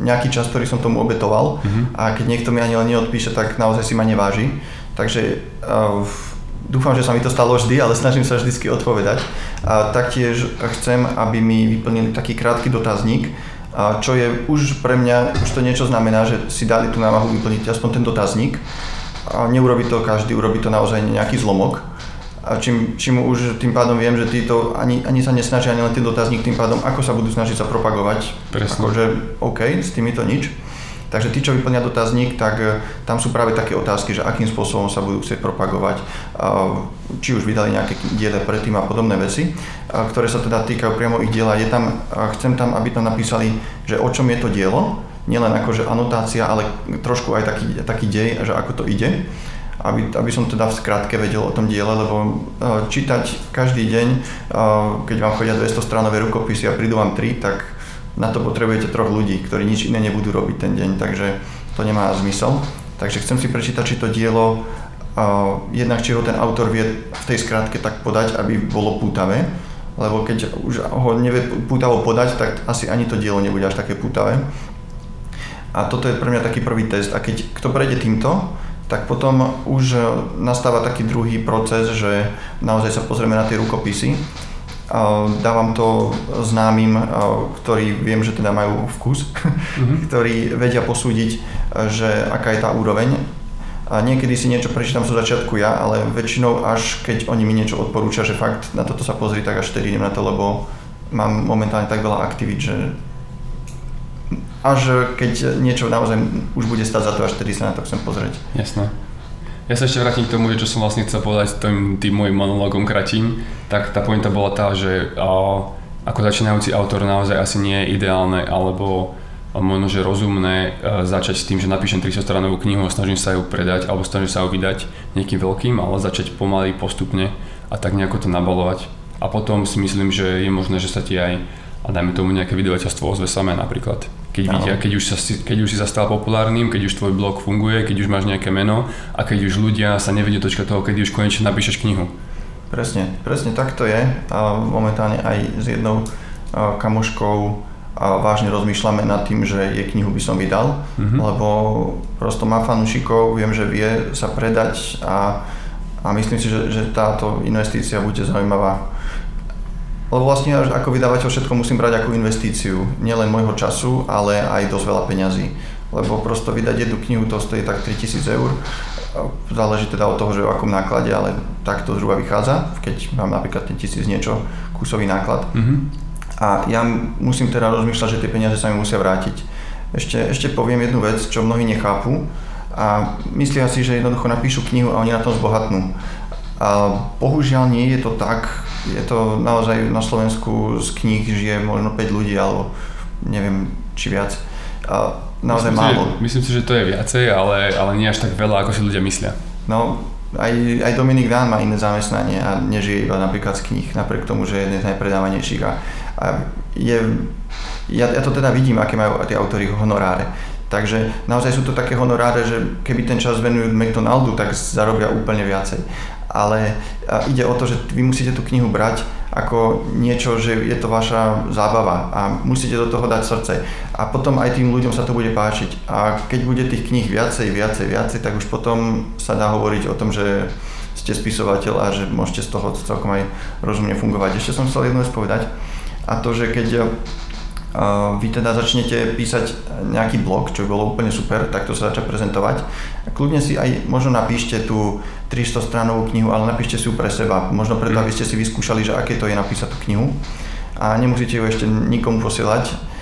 nejaký čas, ktorý som tomu obetoval uh-huh. a keď niekto mi ani len neodpíše, tak naozaj si ma neváži. Takže uh, Dúfam, že sa mi to stalo vždy, ale snažím sa vždy odpovedať. A taktiež chcem, aby mi vyplnili taký krátky dotazník, a čo je už pre mňa, už to niečo znamená, že si dali tú námahu vyplniť aspoň ten dotazník. A neurobi to každý, urobí to naozaj nejaký zlomok. A čím, čím už tým pádom viem, že títo ani, ani sa nesnažia ani len ten dotazník, tým pádom ako sa budú snažiť sa propagovať. Presne. Akože OK, s týmito nič. Takže tí, čo vyplňa dotazník, tak e, tam sú práve také otázky, že akým spôsobom sa budú chcieť propagovať, či už vydali nejaké diele predtým a podobné veci, ktoré sa teda týkajú priamo ich diela. Je tam, chcem tam, aby tam napísali, že o čom je to dielo, nielen akože anotácia, ale trošku aj taký, taký dej, že ako to ide. Aby, aby som teda v skratke vedel o tom diele, lebo e, čítať každý deň, e, keď vám chodia 200 stránové rukopisy a prídu vám 3, tak na to potrebujete troch ľudí, ktorí nič iné nebudú robiť ten deň, takže to nemá zmysel. Takže chcem si prečítať, či to dielo, uh, jednak či ho ten autor vie v tej skratke tak podať, aby bolo pútavé, lebo keď už ho nevie pútavo podať, tak asi ani to dielo nebude až také pútavé. A toto je pre mňa taký prvý test. A keď kto prejde týmto, tak potom už nastáva taký druhý proces, že naozaj sa pozrieme na tie rukopisy Dávam to známym, ktorí viem, že teda majú vkus, mm-hmm. ktorí vedia posúdiť, že aká je tá úroveň. A niekedy si niečo prečítam zo začiatku ja, ale väčšinou až keď oni mi niečo odporúčia, že fakt na toto sa pozri, tak až vtedy idem na to, lebo mám momentálne tak veľa aktivít, že až keď niečo naozaj už bude stať za to, až vtedy sa na to chcem pozrieť. Jasné. Ja sa ešte vrátim k tomu, čo som vlastne chcel povedať tým, tým môjim monológom kratím, tak tá pointa bola tá, že a, ako začínajúci autor naozaj asi nie je ideálne alebo možno, že rozumné e, začať s tým, že napíšem 300 stranovú knihu a snažím sa ju predať alebo snažím sa ju vydať niekým veľkým, ale začať pomaly, postupne a tak nejako to nabalovať. A potom si myslím, že je možné, že sa ti aj a dajme tomu nejaké vydavateľstvo ozve samé napríklad. Keď, vidia, keď, už sa, keď už si sa stal populárnym, keď už tvoj blog funguje, keď už máš nejaké meno a keď už ľudia sa nevedia dočkať toho, keď už konečne napíšeš knihu. Presne, presne tak to je. A momentálne aj s jednou kamoškou a vážne rozmýšľame nad tým, že jej knihu by som vydal, mm-hmm. lebo prosto má fanúšikov, viem, že vie sa predať a, a myslím si, že, že táto investícia bude zaujímavá. Lebo vlastne ako vydavateľ všetko musím brať ako investíciu, nielen môjho času, ale aj dosť veľa peňazí. Lebo prosto vydať jednu knihu to stojí tak 3000 eur, záleží teda od toho, že o akom náklade, ale tak to zhruba vychádza, keď mám napríklad ten tisíc niečo kusový náklad. Mm-hmm a ja musím teda rozmýšľať, že tie peniaze sa mi musia vrátiť. Ešte, ešte poviem jednu vec, čo mnohí nechápu a myslia si, že jednoducho napíšu knihu a oni na tom zbohatnú. A bohužiaľ nie je to tak. Je to naozaj na Slovensku z kníh žije možno 5 ľudí alebo neviem či viac. A naozaj myslím málo. Si, myslím si, že to je viacej, ale, ale nie až tak veľa, ako si ľudia myslia. No, aj, aj Dominik Dán má iné zamestnanie a nežije iba napríklad z kníh, napriek tomu, že je jeden z najpredávanejších. A a je, ja, ja to teda vidím, aké majú tie autory honoráre. Takže naozaj sú to také honoráre, že keby ten čas venujú McDonaldu, tak zarobia úplne viacej. Ale ide o to, že vy musíte tú knihu brať ako niečo, že je to vaša zábava a musíte do toho dať srdce. A potom aj tým ľuďom sa to bude páčiť. A keď bude tých kníh viacej, viacej, viacej, tak už potom sa dá hovoriť o tom, že ste spisovateľ a že môžete z toho celkom aj rozumne fungovať. Ešte som chcel jednu vec povedať a to, že keď vy teda začnete písať nejaký blog, čo bolo úplne super, tak to sa začať prezentovať. Kľudne si aj možno napíšte tú 300 stranovú knihu, ale napíšte si ju pre seba. Možno preto, aby ste si vyskúšali, že aké to je napísať tú knihu. A nemusíte ju ešte nikomu posielať,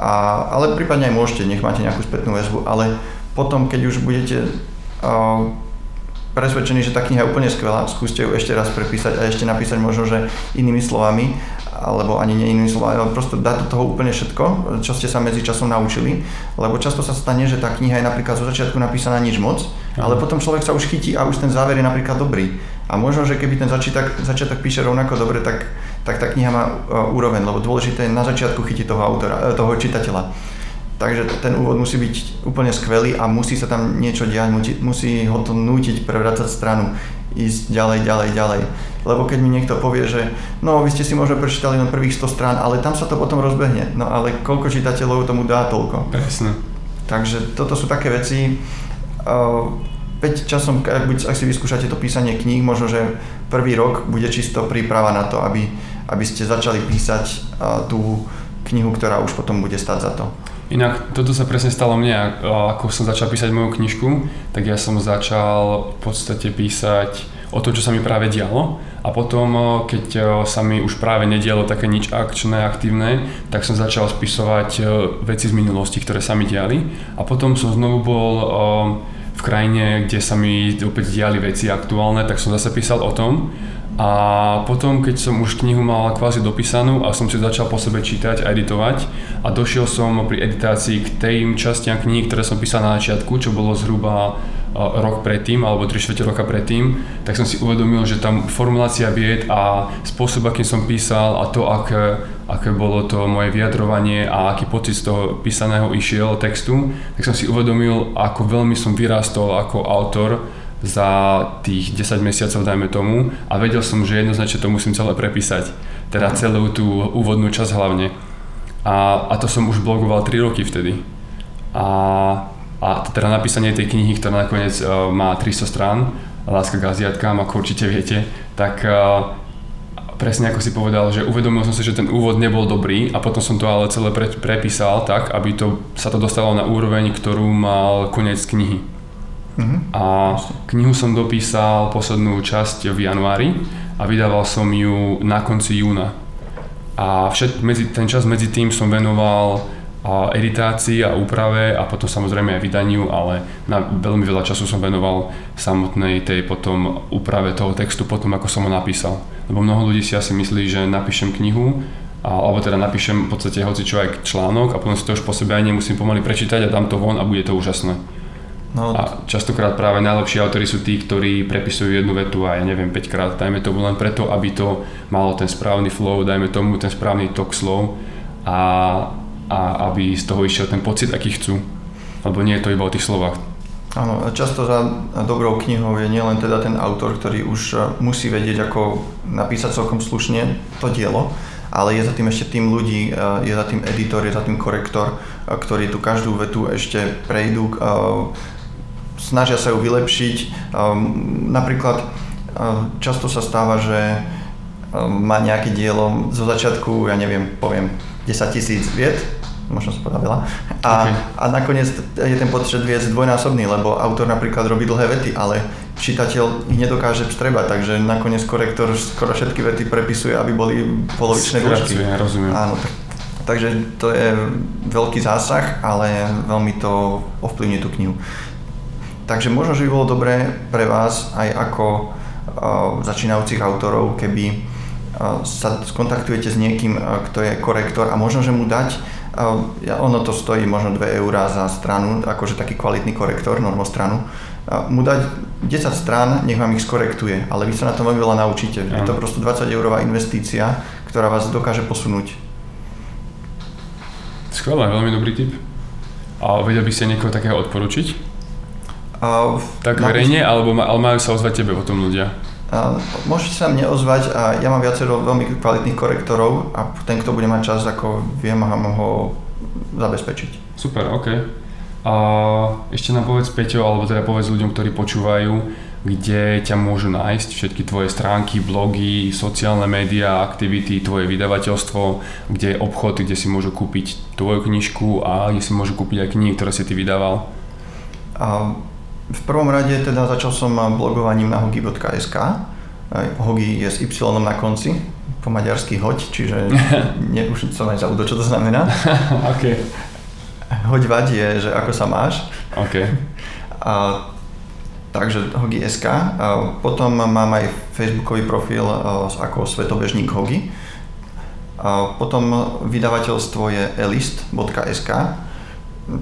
a, ale prípadne aj môžete, nech máte nejakú spätnú väzbu, ale potom, keď už budete uh, presvedčení, že tá kniha je úplne skvelá, skúste ju ešte raz prepísať a ešte napísať možno, že inými slovami alebo ani nie inými slovami, ale proste dať do toho úplne všetko, čo ste sa medzi časom naučili, lebo často sa stane, že tá kniha je napríklad zo začiatku napísaná nič moc, ale potom človek sa už chytí a už ten záver je napríklad dobrý. A možno, že keby ten začiatok, začiatok píše rovnako dobre, tak, tak tá kniha má uh, úroveň, lebo dôležité je na začiatku chytiť toho autora, uh, toho čitateľa. Takže ten úvod musí byť úplne skvelý a musí sa tam niečo diať, musí, ho to nútiť prevracať stranu, ísť ďalej, ďalej, ďalej. Lebo keď mi niekto povie, že no vy ste si možno prečítali len prvých 100 strán, ale tam sa to potom rozbehne. No ale koľko čitateľov tomu dá toľko? Presne. Takže toto sú také veci. Veď časom, ak, ak si vyskúšate to písanie kníh, možno, že prvý rok bude čisto príprava na to, aby, aby ste začali písať tú knihu, ktorá už potom bude stať za to. Inak toto sa presne stalo mne, ako som začal písať moju knižku, tak ja som začal v podstate písať o to, čo sa mi práve dialo a potom, keď sa mi už práve nedialo také nič akčné, aktívne, tak som začal spisovať veci z minulosti, ktoré sa mi diali. A potom som znovu bol v krajine, kde sa mi opäť diali veci aktuálne, tak som zase písal o tom. A potom, keď som už knihu mal kvázi dopísanú a som si začal po sebe čítať a editovať a došiel som pri editácii k tým častiam knihy, ktoré som písal na začiatku, čo bolo zhruba rok predtým alebo 3 čtvrte roka predtým, tak som si uvedomil, že tam formulácia vied a spôsob, akým som písal a to, aké, aké bolo to moje vyjadrovanie a aký pocit z toho písaného išiel textu, tak som si uvedomil, ako veľmi som vyrástol ako autor za tých 10 mesiacov, dajme tomu, a vedel som, že jednoznačne to musím celé prepísať, teda celú tú úvodnú časť hlavne. A, a to som už blogoval 3 roky vtedy. A, a teda napísanie tej knihy, ktorá nakoniec uh, má 300 strán, Láska k Aziatkám, ako určite viete, tak uh, presne ako si povedal, že uvedomil som si, že ten úvod nebol dobrý a potom som to ale celé pre, prepísal tak, aby to, sa to dostalo na úroveň, ktorú mal koniec knihy. Uh-huh. A knihu som dopísal poslednú časť v januári a vydával som ju na konci júna. A všet, medzi, ten čas medzi tým som venoval a editácii a úprave a potom samozrejme aj vydaniu, ale na veľmi veľa času som venoval samotnej tej potom úprave toho textu potom, ako som ho napísal. Lebo mnoho ľudí si asi myslí, že napíšem knihu a, alebo teda napíšem v podstate hoci čo aj článok a potom si to už po sebe aj nemusím pomaly prečítať a dám to von a bude to úžasné. No. A častokrát práve najlepší autory sú tí, ktorí prepisujú jednu vetu a ja neviem 5 krát, dajme to len preto, aby to malo ten správny flow, dajme tomu ten správny tok slov a a aby z toho išiel ten pocit, aký chcú. Lebo nie je to iba o tých slovách. Áno, často za dobrou knihou je nielen teda ten autor, ktorý už e, musí vedieť, ako napísať celkom slušne to dielo, ale je za tým ešte tým ľudí, e, je za tým editor, je za tým korektor, e, ktorí tu každú vetu ešte prejdú, snažia sa ju vylepšiť. Napríklad často sa stáva, že má nejaké dielo zo začiatku, ja neviem, poviem 10 tisíc viet, možno sa povedal veľa. A, okay. a nakoniec je ten počet viec dvojnásobný, lebo autor napríklad robí dlhé vety, ale čitateľ ich nedokáže vstrebať, takže nakoniec korektor skoro všetky vety prepisuje, aby boli polovičné dĺžky. rozumiem. Áno, tak, takže to je veľký zásah, ale veľmi to ovplyvní tú knihu. Takže možno, že by bolo dobré pre vás aj ako uh, začínajúcich autorov, keby uh, sa skontaktujete s niekým, uh, kto je korektor a možno, že mu dať ono to stojí možno 2 eurá za stranu, akože taký kvalitný korektor, normostranu. Mu dať 10 strán, nech vám ich skorektuje, ale vy sa na tom veľmi veľa naučíte. Je to prosto 20 eurová investícia, ktorá vás dokáže posunúť. Skvelé, veľmi dobrý tip. A vedel by ste niekoho takého odporučiť? Uh, tak verejne, alebo, ale majú sa ozvať tebe potom ľudia? Môžete sa mne ozvať a ja mám viacero veľmi kvalitných korektorov a ten, kto bude mať čas, ako viem ho zabezpečiť. Super, OK. A ešte nám povedz Peťo, alebo teda povedz ľuďom, ktorí počúvajú, kde ťa môžu nájsť všetky tvoje stránky, blogy, sociálne médiá, aktivity, tvoje vydavateľstvo, kde je obchod, kde si môžu kúpiť tvoju knižku a kde si môžu kúpiť aj knihy, ktoré si ty vydával. A v prvom rade teda začal som blogovaním na hogi.sk. Hogi je s Y na konci, po maďarsky hoď, čiže ne, už som aj zabudol, čo to znamená. okay. Hoď vať je, že ako sa máš. Okay. A, takže hogi.sk. A potom mám aj facebookový profil ako svetobežník hogi. A potom vydavateľstvo je elist.sk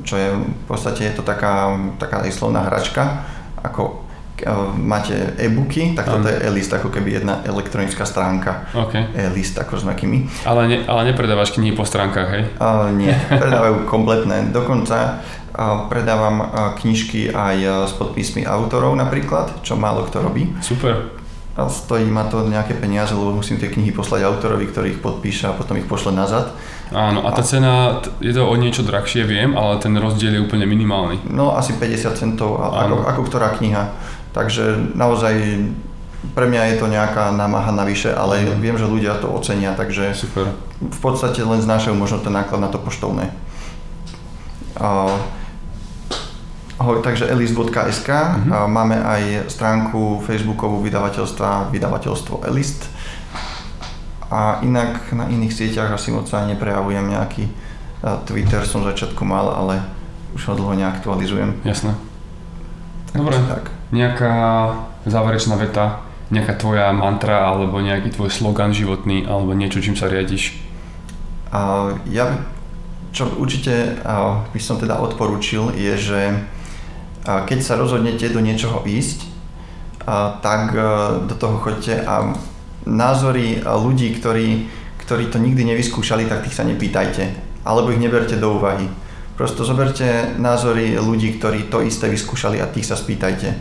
čo je v podstate je to taká, taká slovná hračka, ako e, máte e-booky, tak toto je e-list, ako keby jedna elektronická stránka. Okay. E-list ako s makými. Ale, ne, ale nepredávaš knihy po stránkach, hej? Uh, nie, predávajú kompletné. Dokonca uh, predávam uh, knižky aj s podpismi autorov napríklad, čo málo kto robí. Super. A stojí ma to nejaké peniaze, lebo musím tie knihy poslať autorovi, ktorý ich podpíše a potom ich pošle nazad. Áno, a tá cena, je to o niečo drahšie, viem, ale ten rozdiel je úplne minimálny. No asi 50 centov, ako, ako ktorá kniha. Takže naozaj pre mňa je to nejaká námaha navyše, ale mm. viem, že ľudia to ocenia, takže Super. v podstate len znášajú možno ten náklad na to poštovné. Uh, takže elist.sk, mm-hmm. máme aj stránku facebookovú vydavateľstva vydavateľstvo Elist a inak na iných sieťach asi moc sa neprejavujem nejaký Twitter som začiatku mal, ale už ho dlho neaktualizujem. Jasné. Dobre, tak. nejaká záverečná veta, nejaká tvoja mantra alebo nejaký tvoj slogan životný alebo niečo, čím sa riadiš? Uh, ja, čo určite uh, by som teda odporúčil, je, že uh, keď sa rozhodnete do niečoho ísť, tak do toho choďte a názory ľudí, ktorí, ktorí to nikdy nevyskúšali, tak tých sa nepýtajte. Alebo ich neberte do úvahy. Prosto zoberte názory ľudí, ktorí to isté vyskúšali a tých sa spýtajte.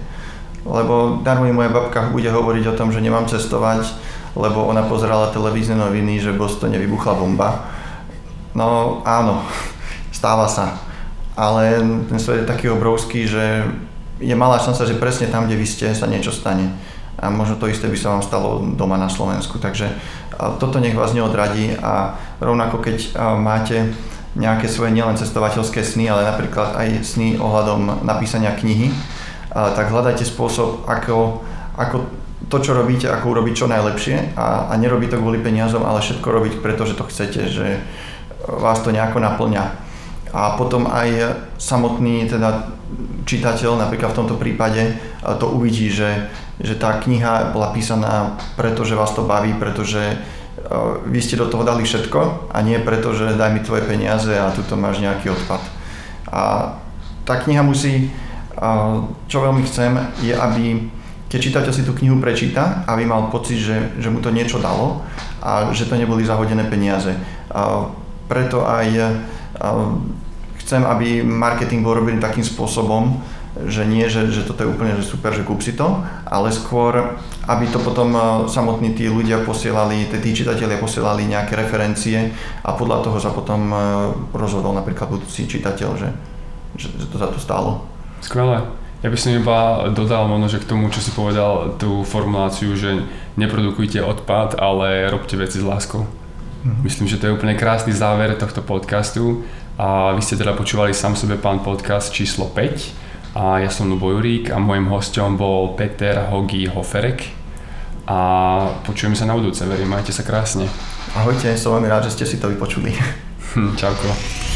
Lebo darmo moja babka bude hovoriť o tom, že nemám cestovať, lebo ona pozerala televízne noviny, že v Bostone vybuchla bomba. No áno, stáva sa. Ale ten svet je taký obrovský, že je malá šanca, že presne tam, kde vy ste, sa niečo stane a možno to isté by sa vám stalo doma na Slovensku. Takže toto nech vás neodradí a rovnako keď máte nejaké svoje nielen cestovateľské sny, ale napríklad aj sny ohľadom napísania knihy, tak hľadajte spôsob, ako, ako to, čo robíte, ako urobiť čo najlepšie a, a nerobiť to kvôli peniazom, ale všetko robiť, pretože to chcete, že vás to nejako naplňa. A potom aj samotný teda čitateľ, napríklad v tomto prípade, to uvidí, že, že tá kniha bola písaná preto, že vás to baví, pretože vy ste do toho dali všetko a nie preto, že daj mi tvoje peniaze a tu máš nejaký odpad. A tá kniha musí, čo veľmi chcem, je, aby keď čitateľ si tú knihu prečíta, aby mal pocit, že, že mu to niečo dalo a že to neboli zahodené peniaze. A preto aj chcem, aby marketing bol robený takým spôsobom, že nie, že, že toto je úplne že super, že kúp si to, ale skôr, aby to potom samotní tí ľudia posielali, tí čitatelia posielali nejaké referencie a podľa toho sa potom rozhodol napríklad budúci čitateľ, že, že, že to za to stálo. Skvelé. Ja by som iba dodal možno, že k tomu, čo si povedal, tú formuláciu, že neprodukujte odpad, ale robte veci s láskou. Mm-hmm. Myslím, že to je úplne krásny záver tohto podcastu. A vy ste teda počúvali sám sebe pán podcast číslo 5. A ja som Lubo Jurík a môjim hostom bol Peter Hogi Hoferek. A počujeme sa na budúce, verím, majte sa krásne. Ahojte, som veľmi rád, že ste si to vypočuli. Čauko.